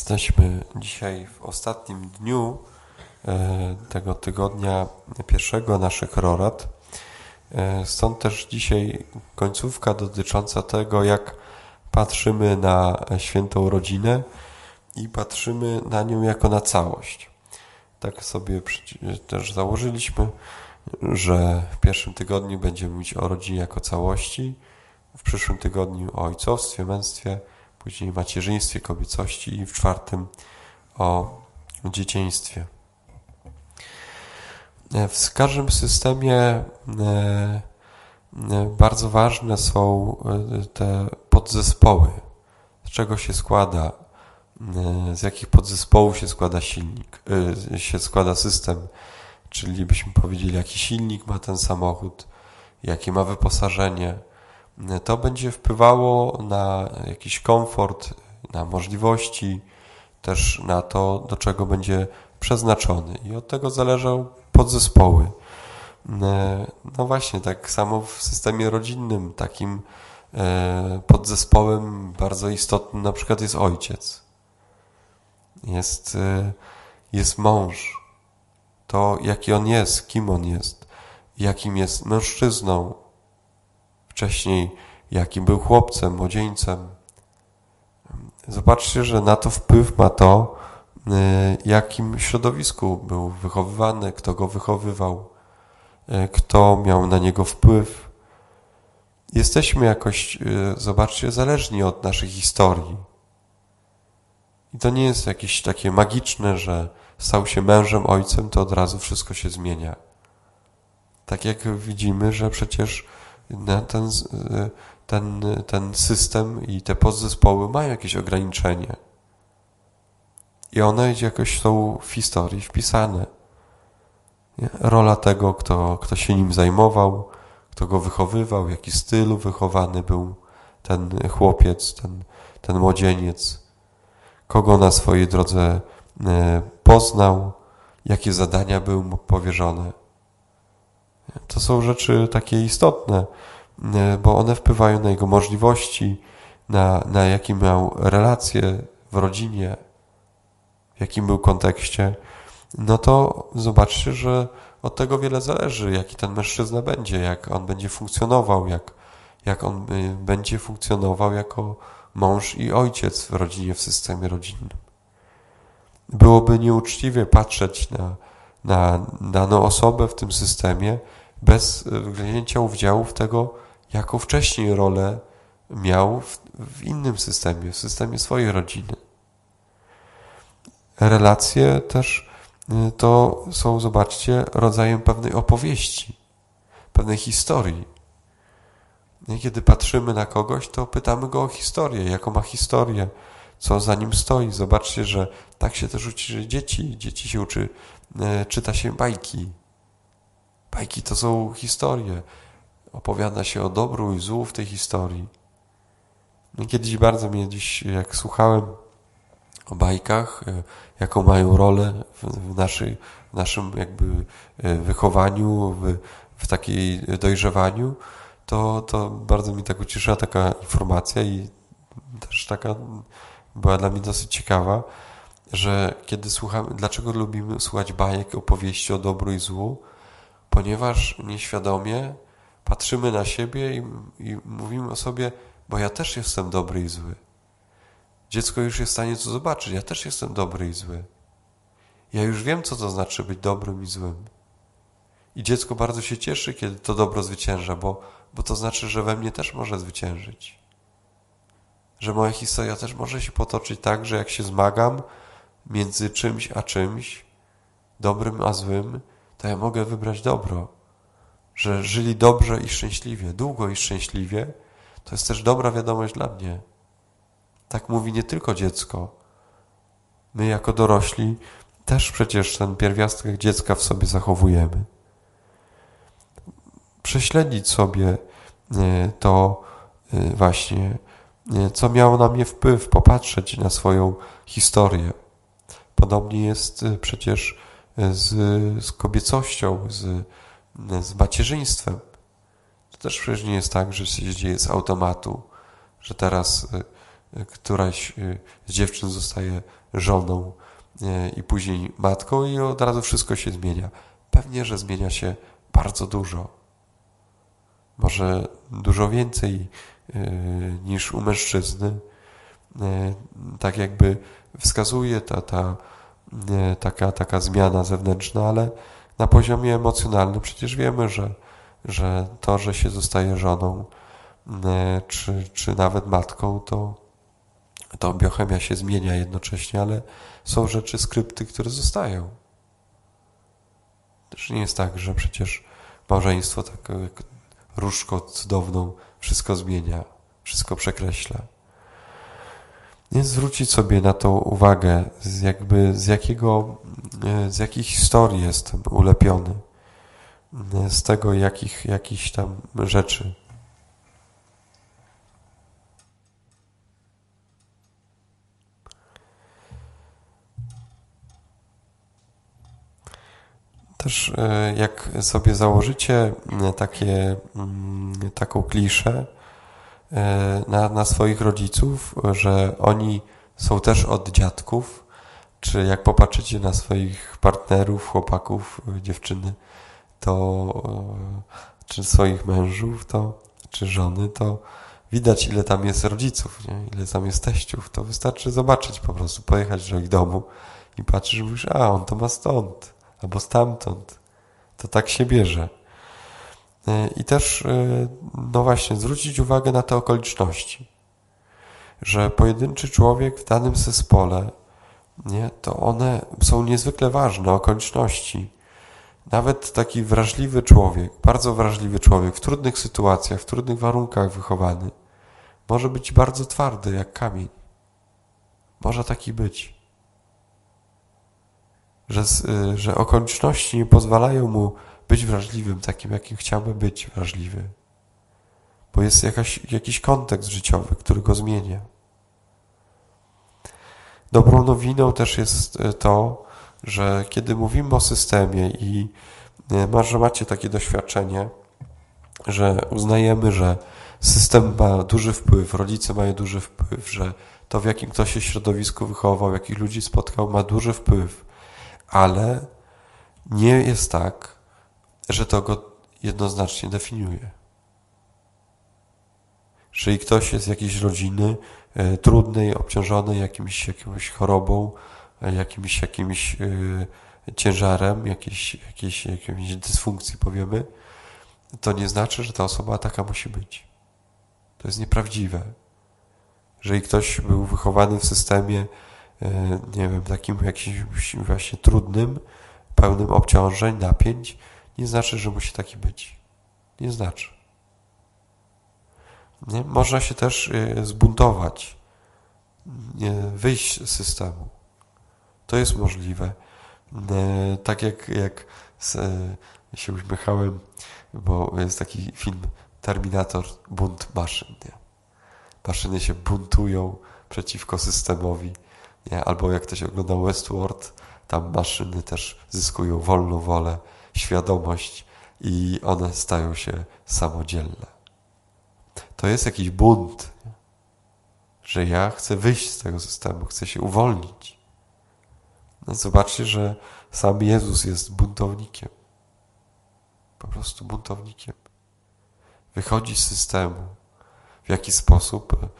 Jesteśmy dzisiaj w ostatnim dniu e, tego tygodnia pierwszego naszych rorad. E, stąd też dzisiaj końcówka dotycząca tego, jak patrzymy na świętą rodzinę i patrzymy na nią jako na całość. Tak sobie też założyliśmy, że w pierwszym tygodniu będziemy mówić o rodzinie jako całości, w przyszłym tygodniu o ojcostwie, męstwie, później macierzyństwie, kobiecości i w czwartym o dzieciństwie. W każdym systemie e, e, bardzo ważne są e, te podzespoły. Z czego się składa, z jakich podzespołów się składa silnik, się składa system, czyli byśmy powiedzieli, jaki silnik ma ten samochód, jakie ma wyposażenie, to będzie wpływało na jakiś komfort, na możliwości, też na to, do czego będzie przeznaczony. I od tego zależą podzespoły. E, no właśnie, tak samo w systemie rodzinnym takim e, podzespołem bardzo istotnym na przykład jest ojciec. Jest, e, jest mąż. To jaki on jest, kim on jest, jakim jest mężczyzną, wcześniej, jakim był chłopcem, młodzieńcem. Zobaczcie, że na to wpływ ma to, y, jakim środowisku był wychowywany, kto go wychowywał, y, kto miał na niego wpływ. Jesteśmy jakoś, y, zobaczcie, zależni od naszej historii. I to nie jest jakieś takie magiczne, że stał się mężem, ojcem, to od razu wszystko się zmienia. Tak jak widzimy, że przecież ten, ten, ten system i te podzespoły mają jakieś ograniczenie. I one jakoś są w historii wpisane. Rola tego, kto, kto się nim zajmował, kto go wychowywał, w jaki stylu wychowany był ten chłopiec, ten, ten młodzieniec, kogo na swojej drodze e, poznał, jakie zadania były mu powierzone. To są rzeczy takie istotne, e, bo one wpływają na jego możliwości, na, na jakie miał relacje w rodzinie, w jakim był kontekście. No to zobaczcie, że od tego wiele zależy, jaki ten mężczyzna będzie, jak on będzie funkcjonował, jak, jak on e, będzie funkcjonował jako mąż i ojciec w rodzinie, w systemie rodzinnym. Byłoby nieuczciwie patrzeć na, na daną osobę w tym systemie bez wzięcia udziału w tego, jaką wcześniej rolę miał w, w innym systemie, w systemie swojej rodziny. Relacje też y, to są, zobaczcie, rodzajem pewnej opowieści, pewnej historii. Kiedy patrzymy na kogoś, to pytamy go o historię, jaką ma historię, co za nim stoi. Zobaczcie, że tak się też uczy dzieci. Dzieci się uczy, y, czyta się bajki, Bajki to są historie. Opowiada się o dobru i złu w tej historii. No kiedyś bardzo mnie dziś, jak słuchałem o bajkach, e, jaką mają rolę w, naszej, w naszym jakby e, wychowaniu, w, w takiej dojrzewaniu, to, to bardzo mi tak ucieszyła taka informacja i też taka była dla mnie dosyć ciekawa, że kiedy słuchamy, dlaczego lubimy słuchać bajek, opowieści o dobru i złu, ponieważ nieświadomie patrzymy na siebie i, i mówimy o sobie, bo ja też jestem dobry i zły. Dziecko już jest w stanie to zobaczyć, ja też jestem dobry i zły. Ja już wiem, co to znaczy być dobrym i złym. I dziecko bardzo się cieszy, kiedy to dobro zwycięża, bo, bo to znaczy, że we mnie też może zwyciężyć. Że moja historia też może się potoczyć tak, że jak się zmagam między czymś a czymś, dobrym a złym, to ja mogę wybrać dobro. Że żyli dobrze i szczęśliwie, długo i szczęśliwie, to jest też dobra wiadomość dla mnie. Tak mówi nie tylko dziecko. My jako dorośli też przecież ten pierwiastek dziecka w sobie zachowujemy. Prześledzić sobie e, to e, właśnie, e, co miało na mnie wpływ, popatrzeć na swoją historię. Podobnie jest przecież z, z kobiecością, z, z macierzyństwem. To też przecież nie jest tak, że się dzieje z automatu, że teraz y, któraś y, z dziewczyn zostaje żoną i później matką i od razu wszystko się zmienia. Pewnie, że zmienia się bardzo dużo. Może dużo więcej niż u mężczyzny. Tak jakby wskazuje ta, ta taka, taka zmiana zewnętrzna, ale na poziomie emocjonalnym przecież wiemy, że, że to, że się zostaje żoną czy, czy nawet matką, to, to biochemia się zmienia jednocześnie, ale są rzeczy, skrypty, które zostają. Też nie jest tak, że przecież małżeństwo tak różdżką cudowną wszystko zmienia, wszystko przekreśla. Więc zwrócić sobie na to uwagę, z jakby z jakiego, z jakiej historii jestem ulepiony, z tego jakich, jakichś tam rzeczy. Też e, jak sobie założycie e, takie, mm, taką kliszę e, na, na swoich rodziców, że oni są też od dziadków, czy jak popatrzycie na swoich partnerów, chłopaków, dziewczyny, to czy swoich mężów, to czy żony, to widać ile tam jest rodziców, nie? ile tam jest teściów. To wystarczy zobaczyć po prostu, pojechać do ich domu i patrzysz, mówisz, a on to ma stąd albo stamtąd. To tak się bierze. E, I też, e, no właśnie, zwrócić uwagę na te okoliczności, że pojedynczy człowiek w danym zespole, nie, to one są niezwykle ważne okoliczności. Nawet taki wrażliwy człowiek, bardzo wrażliwy człowiek, w trudnych sytuacjach, w trudnych warunkach wychowany, może być bardzo twardy jak kamień. Może taki być że, y, że okoliczności nie pozwalają mu być wrażliwym, takim jakim chciałby być wrażliwy. Bo jest jakaś, jakiś kontekst życiowy, który go zmienia. Dobrą nowiną też jest y, to, że kiedy mówimy o systemie i y, może macie takie doświadczenie, że uznajemy, że system ma duży wpływ, rodzice mają duży wpływ, że to w jakim ktoś się środowisku wychował, jakich ludzi spotkał, ma duży wpływ ale nie jest tak, że to go jednoznacznie definiuje. Jeżeli ktoś jest z jakiejś rodziny e, trudnej, obciążonej jakimś, jakąś chorobą, e, jakimś, jakimś e, ciężarem, jakiejś, jakiejś, jakiejś dysfunkcji powiemy, to nie znaczy, że ta osoba taka musi być. To jest nieprawdziwe. Jeżeli ktoś był wychowany w systemie nie wiem, takim jakimś właśnie trudnym, pełnym obciążeń, napięć, nie znaczy, że musi taki być. Nie znaczy. Nie? Można się też e, zbuntować, wyjść z systemu. To jest możliwe. E, tak jak, jak się uśmiechałem, bo jest taki film Terminator, bunt maszyn. Nie? Maszyny się buntują przeciwko systemowi nie? Albo jak ktoś oglądał Westworld, tam maszyny też zyskują wolną wolę, świadomość i one stają się samodzielne. To jest jakiś bunt, że ja chcę wyjść z tego systemu, chcę się uwolnić. No zobaczcie, że sam Jezus jest buntownikiem. Po prostu buntownikiem. Wychodzi z systemu. W jaki sposób?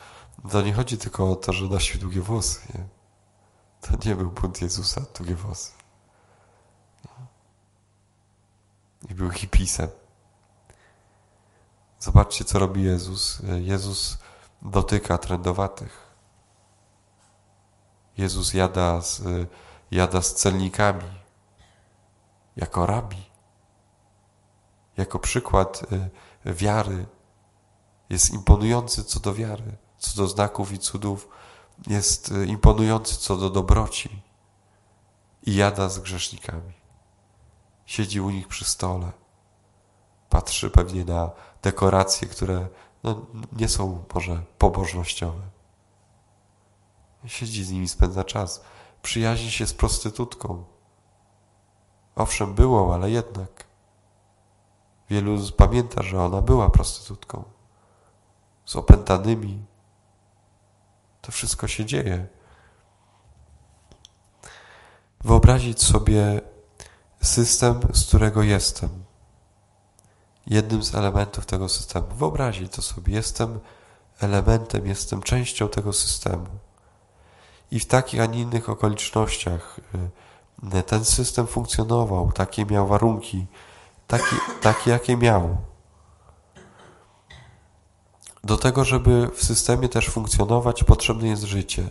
To nie chodzi tylko o to, że nosił długie włosy. Nie? To nie był bunt Jezusa, długie włosy. I był hipisem. Zobaczcie, co robi Jezus. Jezus dotyka trędowatych. Jezus jada z, jada z celnikami. Jako rabi. Jako przykład y, wiary. Jest imponujący co do wiary, co do znaków i cudów jest y, imponujący co do dobroci i jada z grzesznikami. Siedzi u nich przy stole, patrzy pewnie na dekoracje, które no, nie są może pobożnościowe. Siedzi z nimi, spędza czas, przyjaźni się z prostytutką. Owszem, było, ale jednak. Wielu pamięta, że ona była prostytutką. Z opętanymi, to wszystko się dzieje. wyobrazić sobie system, z którego jestem. Jednym z elementów tego systemu. Wyobrazić to sobie. Jestem elementem, jestem częścią tego systemu. I w takich, a nie innych okolicznościach y, ten system funkcjonował, takie miał warunki, takie, takie jakie miał. Do tego, żeby w systemie też funkcjonować, potrzebne jest życie.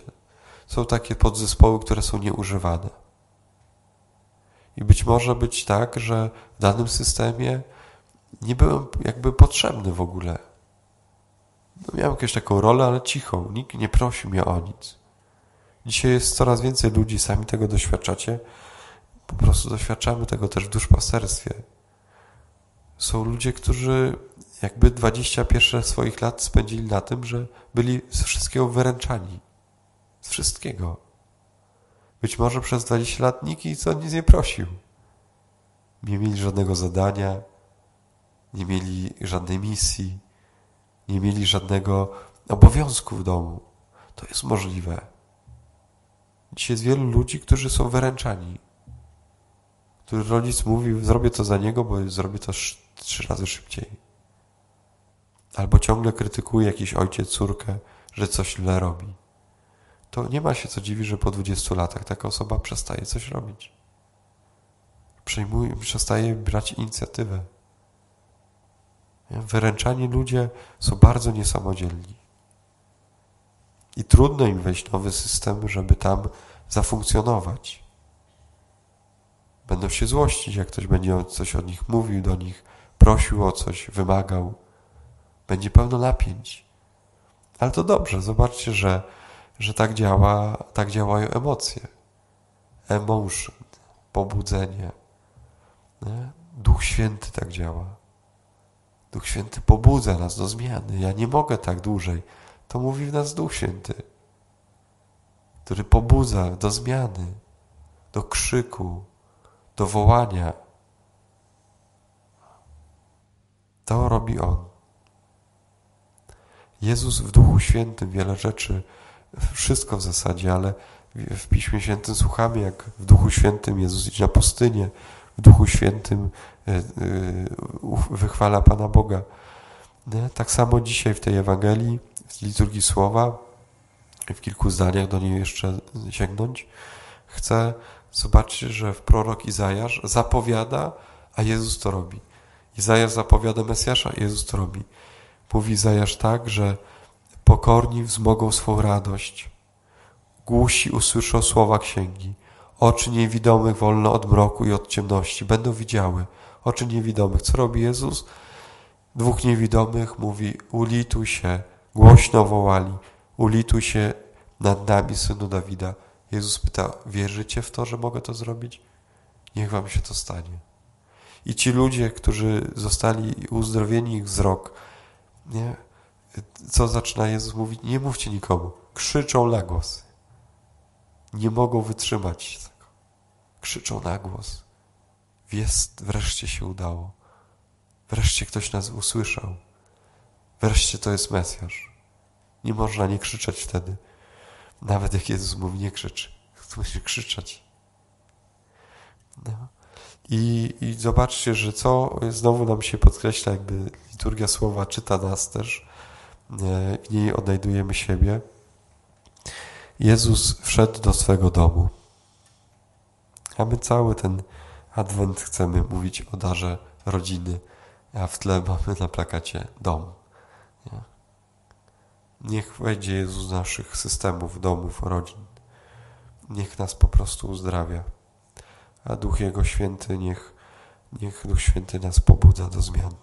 Są takie podzespoły, które są nieużywane. I być może być tak, że w danym systemie nie byłem jakby potrzebny w ogóle. No, miałem jakąś taką rolę, ale cichą. Nikt nie prosił mnie o nic. Dzisiaj jest coraz więcej ludzi, sami tego doświadczacie. Po prostu doświadczamy tego też w duszpasterstwie. Są ludzie, którzy jakby 21 swoich lat spędzili na tym, że byli z wszystkiego wyręczani. Z wszystkiego. Być może przez 20 lat nikt nic o nic nie prosił. Nie mieli żadnego zadania, nie mieli żadnej misji, nie mieli żadnego obowiązku w domu. To jest możliwe. Dzisiaj jest wielu ludzi, którzy są wyręczani. Który rodzic mówi, zrobię to za niego, bo zrobię to trzy razy szybciej. Albo ciągle krytykuje jakiś ojciec, córkę, że coś źle robi. To nie ma się co dziwić, że po 20 latach taka osoba przestaje coś robić. Przejmuje, przestaje brać inicjatywę. Wyręczani ludzie są bardzo niesamodzielni. I trudno im wejść nowy system, żeby tam zafunkcjonować. Będą się złościć, jak ktoś będzie coś od nich mówił do nich, prosił o coś, wymagał. Będzie pełno napięć. Ale to dobrze, zobaczcie, że, że tak, działa, tak działają emocje. Emotion, pobudzenie. Nie? Duch Święty tak działa. Duch Święty pobudza nas do zmiany. Ja nie mogę tak dłużej. To mówi w nas Duch Święty, który pobudza do zmiany, do krzyku, do wołania. To robi On. Jezus w Duchu Świętym wiele rzeczy, wszystko w zasadzie, ale w Piśmie Świętym słuchamy, jak w Duchu Świętym Jezus idzie na pustynię, w Duchu Świętym e, e, wychwala Pana Boga. Tak samo dzisiaj w tej Ewangelii, w liturgii Słowa, w kilku zdaniach do niej jeszcze sięgnąć, chcę zobaczyć, że w prorok Izajasz zapowiada, a Jezus to robi. Izajasz zapowiada Mesjasza, Jezus to robi. Mówi Izajasz tak, że pokorni wzmogą swą radość, głusi usłyszą słowa księgi, oczy niewidomych wolno od mroku i od ciemności będą widziały. Oczy niewidomych. Co robi Jezus? Dwóch niewidomych mówi, ulituj się, głośno wołali, ulituj się nad nami, Synu Dawida. Jezus pyta, wierzycie w to, że mogę to zrobić? Niech wam się to stanie. I ci ludzie, którzy zostali uzdrowieni ich wzrok, nie? Co zaczyna Jezus mówić? Nie mówcie nikomu. Krzyczą na głos. Nie mogą wytrzymać tego. Krzyczą na głos. Jest, wreszcie się udało. Wreszcie ktoś nas usłyszał. Wreszcie to jest Mesjasz. Nie można nie krzyczeć wtedy. Nawet jak Jezus mówi, nie krzycz. Musi krzyczeć. No. I, I zobaczcie, że co znowu nam się podkreśla, jakby liturgia słowa czyta nas też, w niej odnajdujemy siebie. Jezus wszedł do swego domu. A my cały ten adwent chcemy mówić o darze rodziny, a w tle mamy na plakacie dom. Nie? Niech wejdzie Jezus z naszych systemów, domów, rodzin. Niech nas po prostu uzdrawia a Duch Jego Święty niech, niech Duch Święty nas pobudza do zmian.